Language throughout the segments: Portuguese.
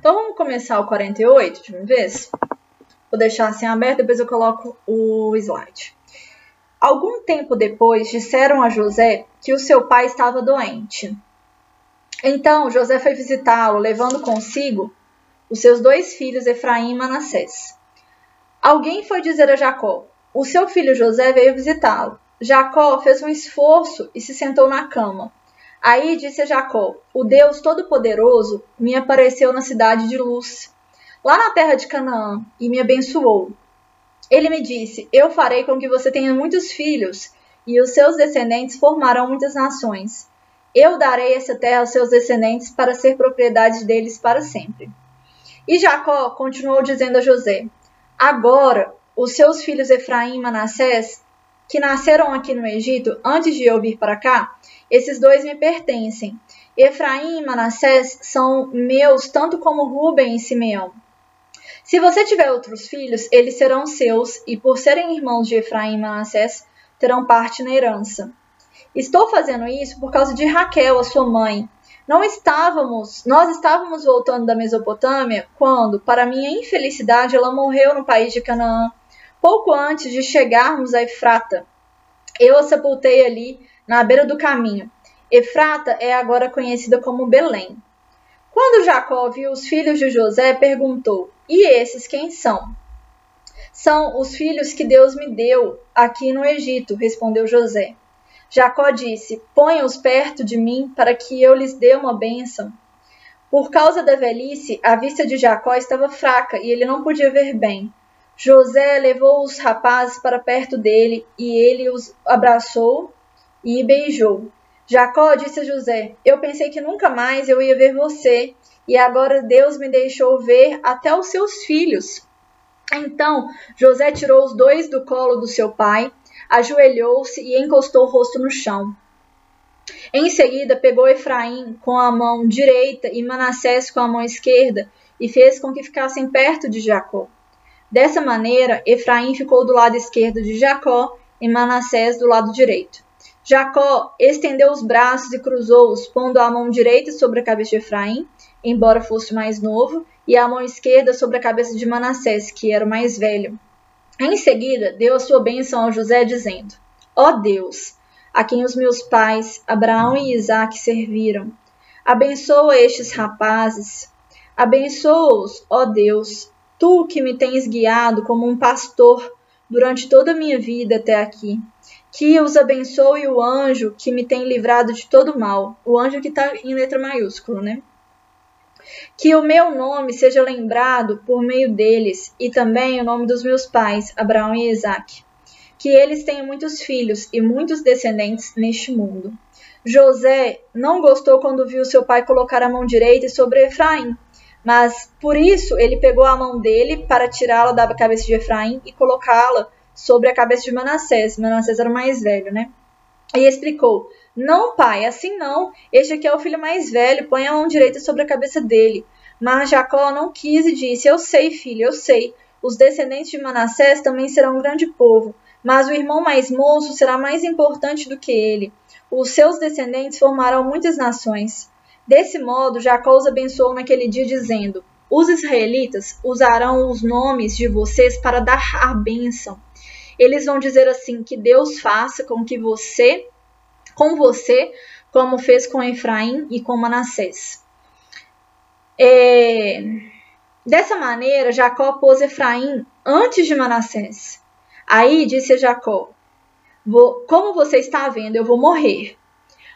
Então vamos começar o 48 de uma vez? Vou deixar assim aberto, depois eu coloco o slide. Algum tempo depois, disseram a José que o seu pai estava doente. Então José foi visitá-lo, levando consigo os seus dois filhos, Efraim e Manassés. Alguém foi dizer a Jacó: O seu filho José veio visitá-lo. Jacó fez um esforço e se sentou na cama. Aí disse a Jacó: O Deus Todo-Poderoso me apareceu na cidade de Luz, lá na terra de Canaã, e me abençoou. Ele me disse: Eu farei com que você tenha muitos filhos, e os seus descendentes formarão muitas nações. Eu darei essa terra aos seus descendentes para ser propriedade deles para sempre. E Jacó continuou dizendo a José: Agora, os seus filhos Efraim e Manassés, que nasceram aqui no Egito antes de eu vir para cá, esses dois me pertencem. Efraim e Manassés são meus, tanto como Ruben e Simeão. Se você tiver outros filhos, eles serão seus, e por serem irmãos de Efraim e Manassés, terão parte na herança. Estou fazendo isso por causa de Raquel, a sua mãe. Não estávamos, nós estávamos voltando da Mesopotâmia quando, para minha infelicidade, ela morreu no país de Canaã, pouco antes de chegarmos a Efrata. Eu a sepultei ali na beira do caminho. Efrata é agora conhecida como Belém. Quando Jacó viu os filhos de José, perguntou: E esses quem são? São os filhos que Deus me deu aqui no Egito, respondeu José. Jacó disse: Ponha-os perto de mim para que eu lhes dê uma bênção. Por causa da velhice, a vista de Jacó estava fraca e ele não podia ver bem. José levou os rapazes para perto dele e ele os abraçou e beijou. Jacó disse a José: Eu pensei que nunca mais eu ia ver você, e agora Deus me deixou ver até os seus filhos. Então José tirou os dois do colo do seu pai, ajoelhou-se e encostou o rosto no chão. Em seguida, pegou Efraim com a mão direita e Manassés com a mão esquerda e fez com que ficassem perto de Jacó. Dessa maneira, Efraim ficou do lado esquerdo de Jacó e Manassés do lado direito. Jacó estendeu os braços e cruzou-os, pondo a mão direita sobre a cabeça de Efraim, embora fosse mais novo, e a mão esquerda sobre a cabeça de Manassés, que era o mais velho. Em seguida, deu a sua bênção a José, dizendo: Ó Deus, a quem os meus pais, Abraão e Isaque, serviram, abençoa estes rapazes, abençoa-os, ó Deus, tu que me tens guiado como um pastor durante toda a minha vida até aqui. Que os abençoe o anjo que me tem livrado de todo mal. O anjo que está em letra maiúscula, né? Que o meu nome seja lembrado por meio deles, e também o nome dos meus pais, Abraão e Isaque. Que eles tenham muitos filhos e muitos descendentes neste mundo. José não gostou quando viu seu pai colocar a mão direita sobre Efraim, mas por isso ele pegou a mão dele para tirá-la da cabeça de Efraim e colocá-la sobre a cabeça de Manassés. Manassés era o mais velho, né? E explicou: Não, pai, assim não. Este aqui é o filho mais velho, põe a mão direita sobre a cabeça dele. Mas Jacó não quis e disse: Eu sei, filho, eu sei. Os descendentes de Manassés também serão um grande povo, mas o irmão mais moço será mais importante do que ele. Os seus descendentes formarão muitas nações. Desse modo, Jacó os abençoou naquele dia, dizendo: Os israelitas usarão os nomes de vocês para dar a bênção eles vão dizer assim: que Deus faça com que você, com você, como fez com Efraim e com Manassés. É, dessa maneira, Jacó pôs Efraim antes de Manassés. Aí disse a Jacó: Como você está vendo, eu vou morrer.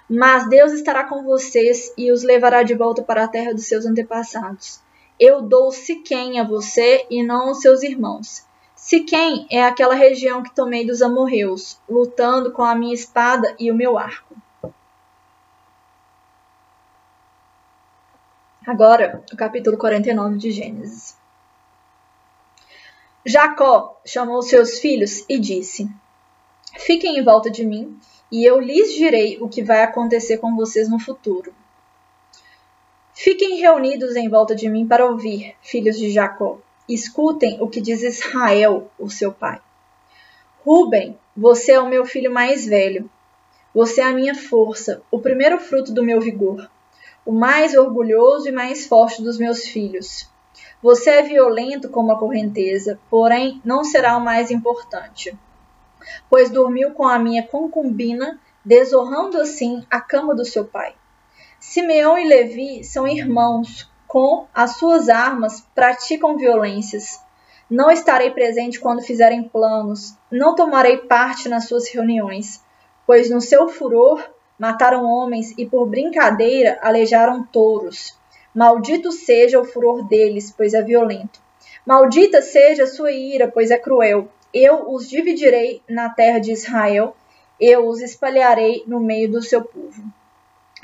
Mas Deus estará com vocês e os levará de volta para a terra dos seus antepassados. Eu dou Siquém a você e não aos seus irmãos. Siquém é aquela região que tomei dos amorreus, lutando com a minha espada e o meu arco. Agora, o capítulo 49 de Gênesis. Jacó chamou seus filhos e disse: Fiquem em volta de mim, e eu lhes direi o que vai acontecer com vocês no futuro. Fiquem reunidos em volta de mim para ouvir, filhos de Jacó. Escutem o que diz Israel, o seu pai. Ruben, você é o meu filho mais velho. Você é a minha força, o primeiro fruto do meu vigor. o mais orgulhoso e mais forte dos meus filhos. Você é violento como a correnteza, porém não será o mais importante, pois dormiu com a minha concubina, desonrando assim a cama do seu pai. Simeão e Levi são irmãos, com as suas armas praticam violências. Não estarei presente quando fizerem planos, não tomarei parte nas suas reuniões, pois no seu furor mataram homens e por brincadeira alejaram touros. Maldito seja o furor deles, pois é violento. Maldita seja a sua ira, pois é cruel. Eu os dividirei na terra de Israel, eu os espalharei no meio do seu povo.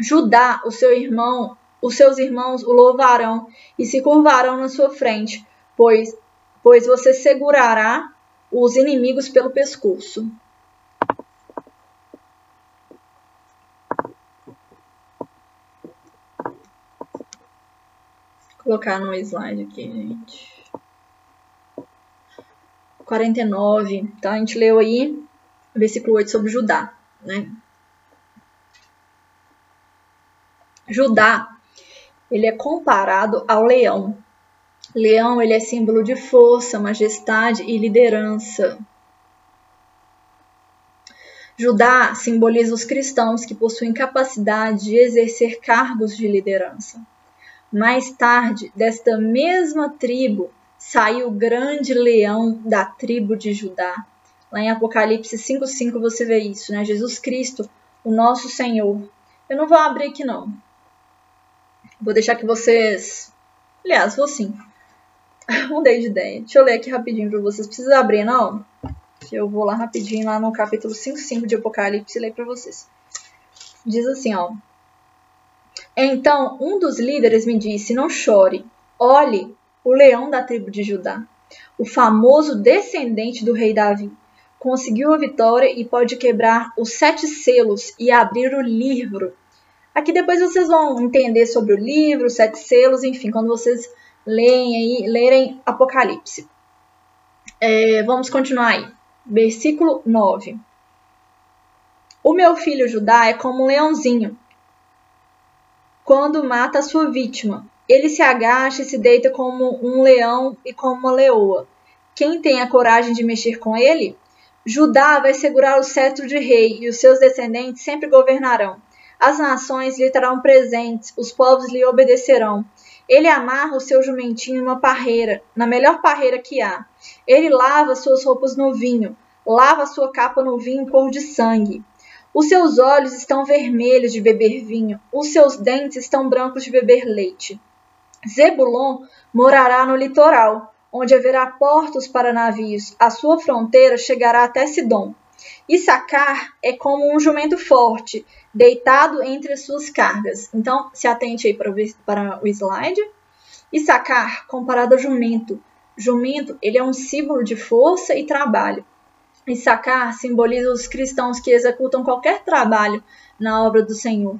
Judá, o seu irmão, os seus irmãos o louvarão e se curvarão na sua frente, pois, pois você segurará os inimigos pelo pescoço. colocar no slide aqui, gente. 49. Então a gente leu aí versículo 8 sobre Judá, né? Judá, ele é comparado ao leão. Leão, ele é símbolo de força, majestade e liderança. Judá simboliza os cristãos que possuem capacidade de exercer cargos de liderança. Mais tarde, desta mesma tribo, saiu o grande leão da tribo de Judá. Lá em Apocalipse 5,5 você vê isso, né? Jesus Cristo, o nosso Senhor. Eu não vou abrir aqui, não. Vou deixar que vocês. Aliás, vou sim. Mudei de ideia. Deixa eu ler aqui rapidinho para vocês. Precisa abrir, não? Eu vou lá rapidinho, lá no capítulo 5,5 de Apocalipse, ler para vocês. Diz assim, ó. Então um dos líderes me disse: Não chore, olhe o leão da tribo de Judá, o famoso descendente do rei Davi. Conseguiu a vitória e pode quebrar os sete selos e abrir o livro. Aqui depois vocês vão entender sobre o livro, os sete selos, enfim, quando vocês leem aí, lerem Apocalipse. É, vamos continuar aí. Versículo 9. O meu filho Judá é como um leãozinho quando mata a sua vítima. Ele se agacha e se deita como um leão e como uma leoa. Quem tem a coragem de mexer com ele? Judá vai segurar o cetro de rei e os seus descendentes sempre governarão. As nações lhe trarão presentes, os povos lhe obedecerão. Ele amarra o seu jumentinho em uma parreira, na melhor parreira que há. Ele lava suas roupas no vinho, lava sua capa no vinho cor de sangue. Os seus olhos estão vermelhos de beber vinho, os seus dentes estão brancos de beber leite. Zebulon morará no litoral, onde haverá portos para navios. A sua fronteira chegará até Sidom. Issacar é como um jumento forte, deitado entre as suas cargas. Então, se atente aí para o, para o slide. Issacar, comparado a jumento. Jumento, ele é um símbolo de força e trabalho. Issacar simboliza os cristãos que executam qualquer trabalho na obra do Senhor.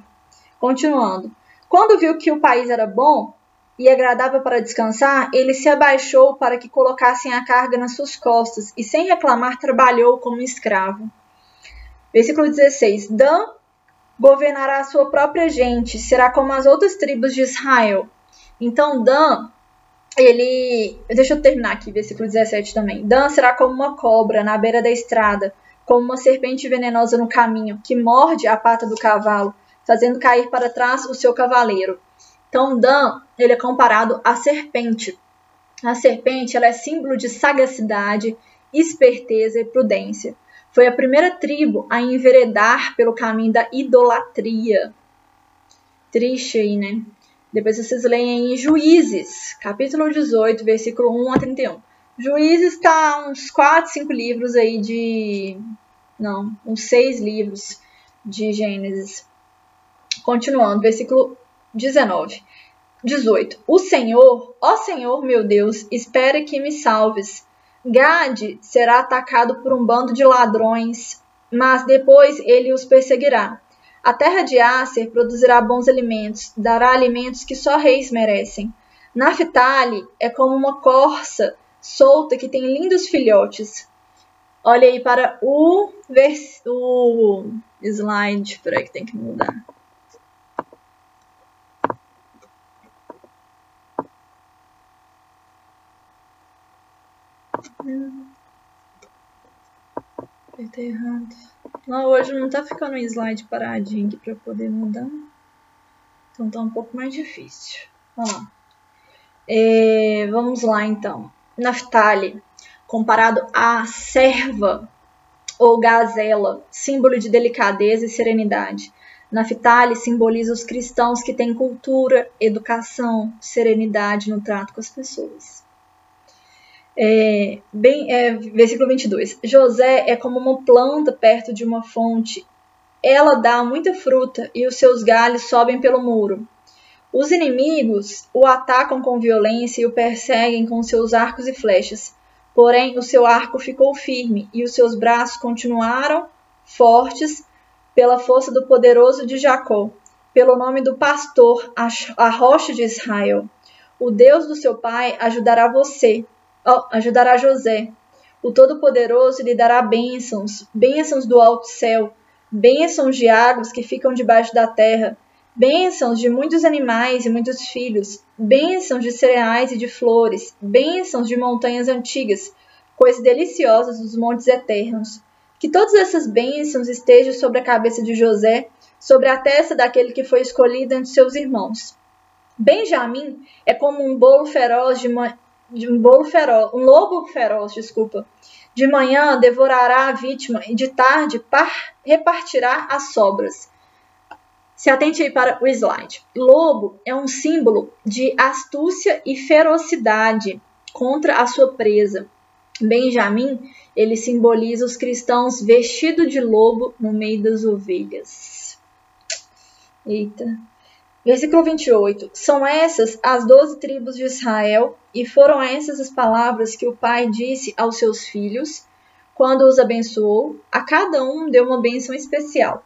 Continuando. Quando viu que o país era bom e agradável para descansar, ele se abaixou para que colocassem a carga nas suas costas e, sem reclamar, trabalhou como escravo. Versículo 16: Dan governará a sua própria gente, será como as outras tribos de Israel. Então, Dan ele. Deixa eu terminar aqui, versículo 17 também. Dan será como uma cobra na beira da estrada, como uma serpente venenosa no caminho, que morde a pata do cavalo, fazendo cair para trás o seu cavaleiro. Então, Dan, ele é comparado à serpente. A serpente, ela é símbolo de sagacidade, esperteza e prudência. Foi a primeira tribo a enveredar pelo caminho da idolatria. Triste aí, né? Depois vocês leem em Juízes, capítulo 18, versículo 1 a 31. Juízes está uns 4, 5 livros aí de. Não, uns 6 livros de Gênesis. Continuando, versículo 19. 18. O Senhor, ó Senhor meu Deus, espere que me salves. Gade será atacado por um bando de ladrões, mas depois ele os perseguirá. A terra de Aser produzirá bons alimentos, dará alimentos que só reis merecem. Naphtali é como uma corça solta que tem lindos filhotes. Olha aí para o, vers o slide, peraí que tem que mudar. vendo? Apertei errado. Não, hoje não tá ficando um slide paradinho aqui pra poder mudar. Então tá um pouco mais difícil. Vamos lá. É, vamos lá então. Naftali, comparado à serva ou gazela, símbolo de delicadeza e serenidade. Naftali simboliza os cristãos que têm cultura, educação, serenidade no trato com as pessoas. É, bem, é, versículo 22. José é como uma planta perto de uma fonte. Ela dá muita fruta e os seus galhos sobem pelo muro. Os inimigos o atacam com violência e o perseguem com seus arcos e flechas. Porém, o seu arco ficou firme e os seus braços continuaram fortes pela força do poderoso de Jacó, pelo nome do pastor, a rocha de Israel. O Deus do seu pai ajudará você, ajudará José. O Todo-Poderoso lhe dará bênçãos, bênçãos do alto céu, bênçãos de águas que ficam debaixo da terra, bênçãos de muitos animais e muitos filhos, bênçãos de cereais e de flores, bênçãos de montanhas antigas, coisas deliciosas dos montes eternos. Que todas essas bênçãos estejam sobre a cabeça de José, sobre a testa daquele que foi escolhido entre seus irmãos. Benjamim é como um bolo feroz de, de um bolo feroz, um lobo feroz, desculpa. De manhã devorará a vítima e de tarde par, repartirá as sobras. Se atente aí para o slide. Lobo é um símbolo de astúcia e ferocidade contra a sua presa. Benjamim, ele simboliza os cristãos vestidos de lobo no meio das ovelhas. Eita. Versículo 28. São essas as doze tribos de Israel, e foram essas as palavras que o pai disse aos seus filhos quando os abençoou. A cada um deu uma bênção especial.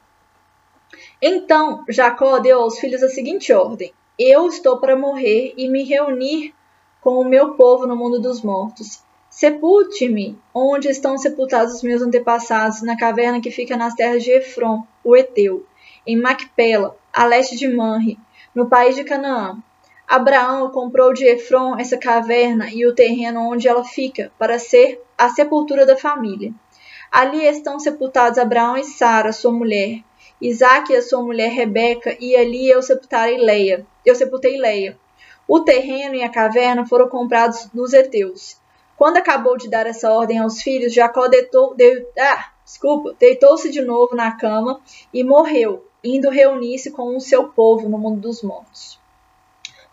Então Jacó deu aos filhos a seguinte ordem: Eu estou para morrer e me reunir com o meu povo no mundo dos mortos. Sepulte-me onde estão sepultados os meus antepassados, na caverna que fica nas terras de Efron, o Eteu, em Macpela, a leste de Manre, no país de Canaã. Abraão comprou de Efron essa caverna e o terreno onde ela fica, para ser a sepultura da família. Ali estão sepultados Abraão e Sara, sua mulher, Isaac e a sua mulher Rebeca, e ali eu sepultarei Leia. Eu sepultei Leia. O terreno e a caverna foram comprados dos heteus. Quando acabou de dar essa ordem aos filhos, Jacó deitou, de, ah, deitou-se de novo na cama e morreu, indo reunir-se com o seu povo no mundo dos mortos.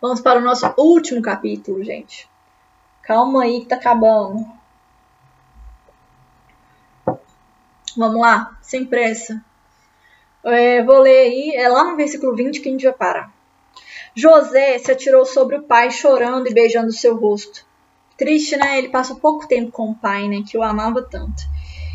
Vamos para o nosso último capítulo, gente. Calma aí que tá acabando. Vamos lá, sem pressa. É, vou ler aí, é lá no versículo 20 que a gente vai parar. José se atirou sobre o pai, chorando e beijando seu rosto. Triste, né? Ele passou pouco tempo com o pai, né? Que o amava tanto.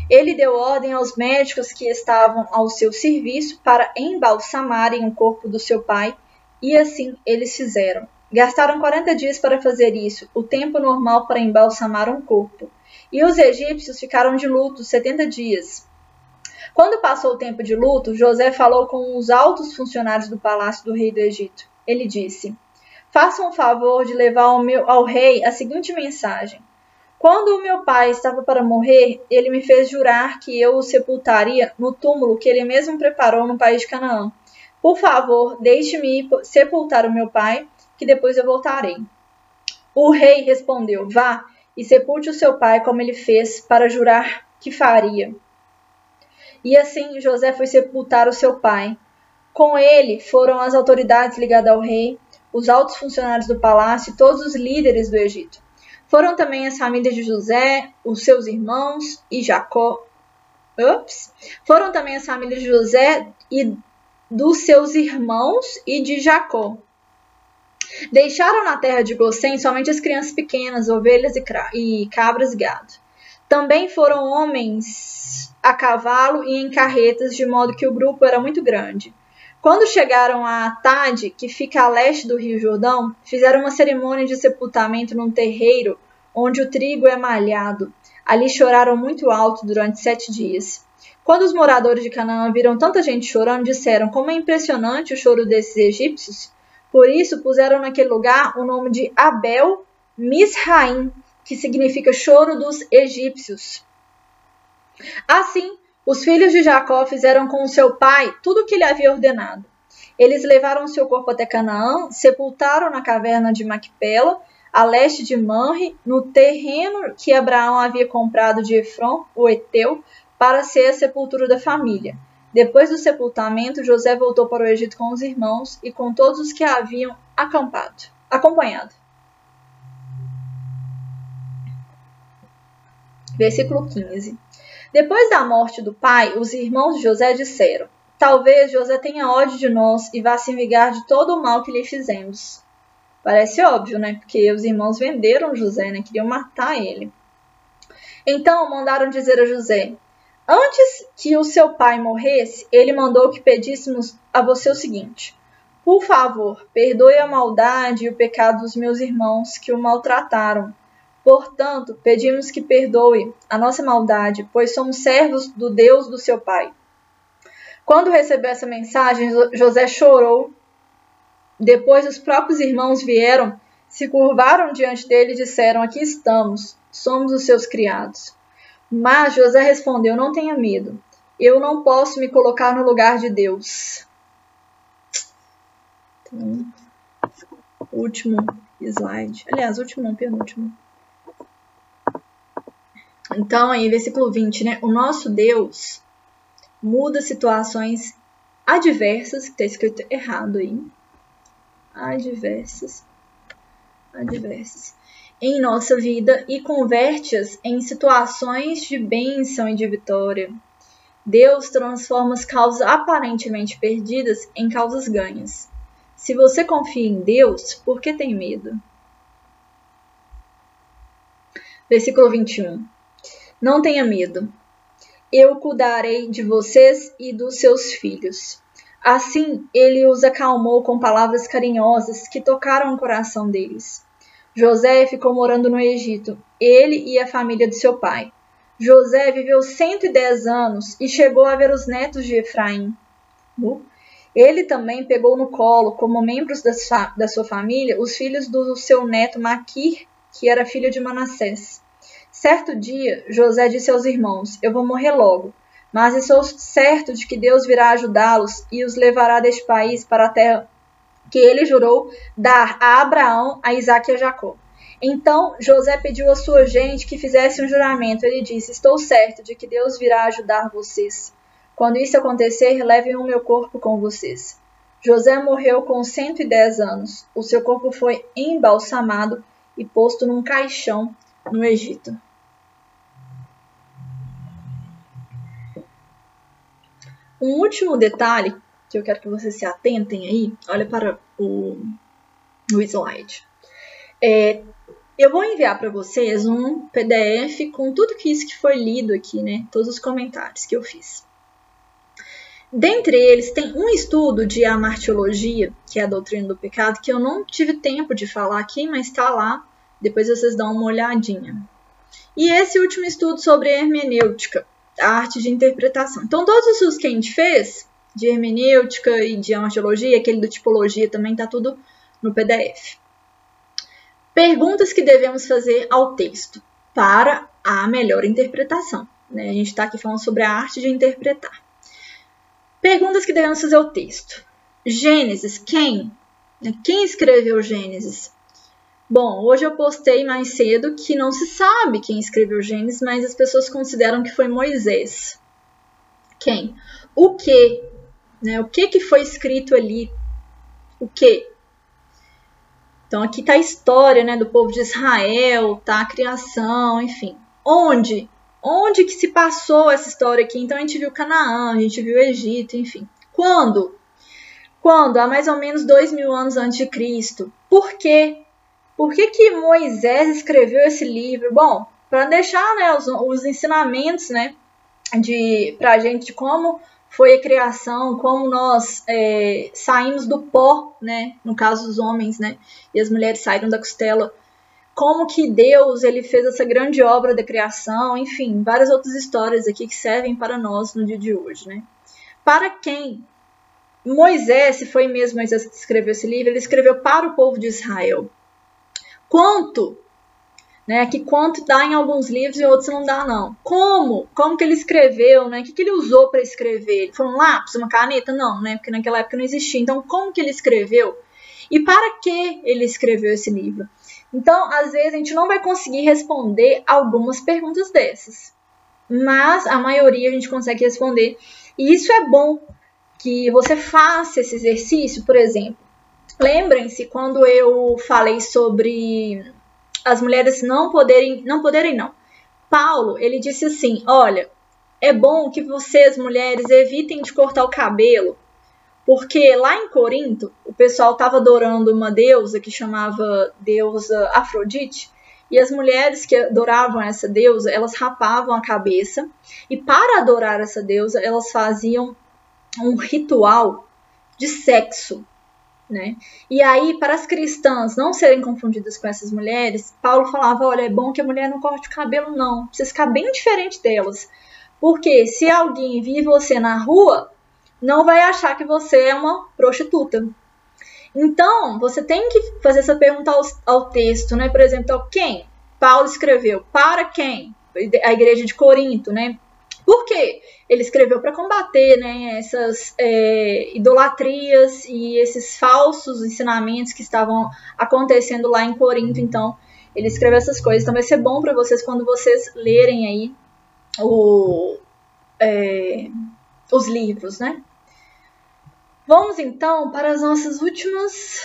Ele deu ordem aos médicos que estavam ao seu serviço para embalsamarem o corpo do seu pai, e assim eles fizeram. Gastaram 40 dias para fazer isso, o tempo normal para embalsamar um corpo. E os egípcios ficaram de luto 70 dias. Quando passou o tempo de luto, José falou com os altos funcionários do palácio do rei do Egito. Ele disse: Façam o favor de levar ao, meu, ao rei a seguinte mensagem. Quando o meu pai estava para morrer, ele me fez jurar que eu o sepultaria no túmulo que ele mesmo preparou no país de Canaã. Por favor, deixe-me sepultar o meu pai, que depois eu voltarei. O rei respondeu: Vá e sepulte o seu pai como ele fez para jurar que faria. E assim José foi sepultar o seu pai. Com ele foram as autoridades ligadas ao rei, os altos funcionários do palácio e todos os líderes do Egito. Foram também as famílias de José, os seus irmãos e Jacó. Ups. Foram também as famílias de José e dos seus irmãos e de Jacó. Deixaram na terra de Gossém somente as crianças pequenas, ovelhas e cabras e gado. Também foram homens a cavalo e em carretas, de modo que o grupo era muito grande. Quando chegaram a Atade, que fica a leste do Rio Jordão, fizeram uma cerimônia de sepultamento num terreiro onde o trigo é malhado. Ali choraram muito alto durante sete dias. Quando os moradores de Canaã viram tanta gente chorando, disseram como é impressionante o choro desses egípcios. Por isso puseram naquele lugar o nome de Abel Misraim, que significa choro dos egípcios. Assim, Os filhos de Jacó fizeram com seu pai tudo o que ele havia ordenado. Eles levaram seu corpo até Canaã, sepultaram na caverna de Macpela, a leste de Manre, no terreno que Abraão havia comprado de Efron, o Eteu, para ser a sepultura da família. Depois do sepultamento, José voltou para o Egito com os irmãos e com todos os que haviam acampado, acompanhado. Versículo 15. Depois da morte do pai, os irmãos de José disseram: Talvez José tenha ódio de nós e vá se vingar de todo o mal que lhe fizemos. Parece óbvio, né? Porque os irmãos venderam José, né? Queriam matar ele. Então mandaram dizer a José: Antes que o seu pai morresse, ele mandou que pedíssemos a você o seguinte: Por favor, perdoe a maldade e o pecado dos meus irmãos que o maltrataram Portanto, pedimos que perdoe a nossa maldade, pois somos servos do Deus do seu pai. Quando recebeu essa mensagem, José chorou. Depois, os próprios irmãos vieram, se curvaram diante dele e disseram: Aqui estamos, somos os seus criados. Mas José respondeu: Não tenha medo, eu não posso me colocar no lugar de Deus. Então, último slide. Aliás, último, penúltimo. Então, aí, versículo 20, né? O nosso Deus muda situações adversas, que está escrito errado aí. Adversas. Adversas. Em nossa vida e converte-as em situações de bênção e de vitória. Deus transforma as causas aparentemente perdidas em causas ganhas. Se você confia em Deus, por que tem medo? Versículo 21. Não tenha medo. Eu cuidarei de vocês e dos seus filhos. Assim, ele os acalmou com palavras carinhosas que tocaram o coração deles. José ficou morando no Egito, ele e a família de seu pai. José viveu 110 anos e chegou a ver os netos de Efraim. Ele também pegou no colo, como membros da sua família, os filhos do seu neto Maquir, que era filho de Manassés. Certo dia, José disse aos irmãos: Eu vou morrer logo, mas estou certo de que Deus virá ajudá-los e os levará deste país para a terra que ele jurou dar a Abraão, a Isaque e a Jacó. Então José pediu à sua gente que fizesse um juramento. Ele disse: Estou certo de que Deus virá ajudar vocês. Quando isso acontecer, levem o meu corpo com vocês. José morreu com 110 anos. O seu corpo foi embalsamado e posto num caixão no Egito. Um último detalhe que eu quero que vocês se atentem aí, olha para o, o slide. É, eu vou enviar para vocês um PDF com tudo que isso que foi lido aqui, né? Todos os comentários que eu fiz. Dentre eles, tem um estudo de amartiologia, que é a doutrina do pecado, que eu não tive tempo de falar aqui, mas está lá. Depois vocês dão uma olhadinha. E esse último estudo sobre hermenêutica, a arte de interpretação. Então, todos os que a gente fez, de hermenêutica e de angiologia, aquele do tipologia também está tudo no PDF. Perguntas que devemos fazer ao texto para a melhor interpretação. Né? A gente está aqui falando sobre a arte de interpretar. Perguntas que devemos fazer ao texto. Gênesis, quem? Quem escreveu Gênesis? Bom, hoje eu postei mais cedo que não se sabe quem escreveu Gênesis, mas as pessoas consideram que foi Moisés. Quem? O que? Né? O que, que foi escrito ali? O que? Então aqui está a história né, do povo de Israel, tá a criação, enfim. Onde? Onde que se passou essa história aqui? Então a gente viu Canaã, a gente viu Egito, enfim. Quando? Quando? Há mais ou menos dois mil anos antes de Cristo. Por quê? Por que, que Moisés escreveu esse livro? Bom, para deixar né, os, os, ensinamentos né, para a gente de como foi a criação, como nós é, saímos do pó, né, no caso os homens, né, e as mulheres saíram da costela, como que Deus ele fez essa grande obra da criação, enfim, várias outras histórias aqui que servem para nós no dia de hoje, né. Para quem Moisés, se foi mesmo Moisés que escreveu esse livro, ele escreveu para o povo de Israel. Quanto né? Que quanto dá em alguns livros e outros não dá, não. Como? Como que ele escreveu, né? O que, que ele usou para escrever? Foi um lápis, uma caneta? Não, né? Porque naquela época não existia. Então, como que ele escreveu? E para que ele escreveu esse livro? Então, às vezes, a gente não vai conseguir responder algumas perguntas dessas. Mas a maioria a gente consegue responder. E isso é bom que você faça esse exercício, por exemplo. Lembrem-se quando eu falei sobre as mulheres não poderem, não poderem não. Paulo, ele disse assim: "Olha, é bom que vocês mulheres evitem de cortar o cabelo, porque lá em Corinto o pessoal estava adorando uma deusa que chamava deusa Afrodite, e as mulheres que adoravam essa deusa, elas rapavam a cabeça, e para adorar essa deusa, elas faziam um ritual de sexo né? E aí, para as cristãs não serem confundidas com essas mulheres, Paulo falava: olha, é bom que a mulher não corte o cabelo, não. Precisa ficar bem diferente delas. Porque se alguém vir você na rua, não vai achar que você é uma prostituta. Então, você tem que fazer essa pergunta ao, ao texto, né? Por exemplo, quem? Paulo escreveu. Para quem? A igreja de Corinto, né? Por quê? Ele escreveu para combater né, essas é, idolatrias e esses falsos ensinamentos que estavam acontecendo lá em Corinto. Então, ele escreveu essas coisas. Então, vai ser bom para vocês quando vocês lerem aí o, é, os livros, né? Vamos então para as nossas últimas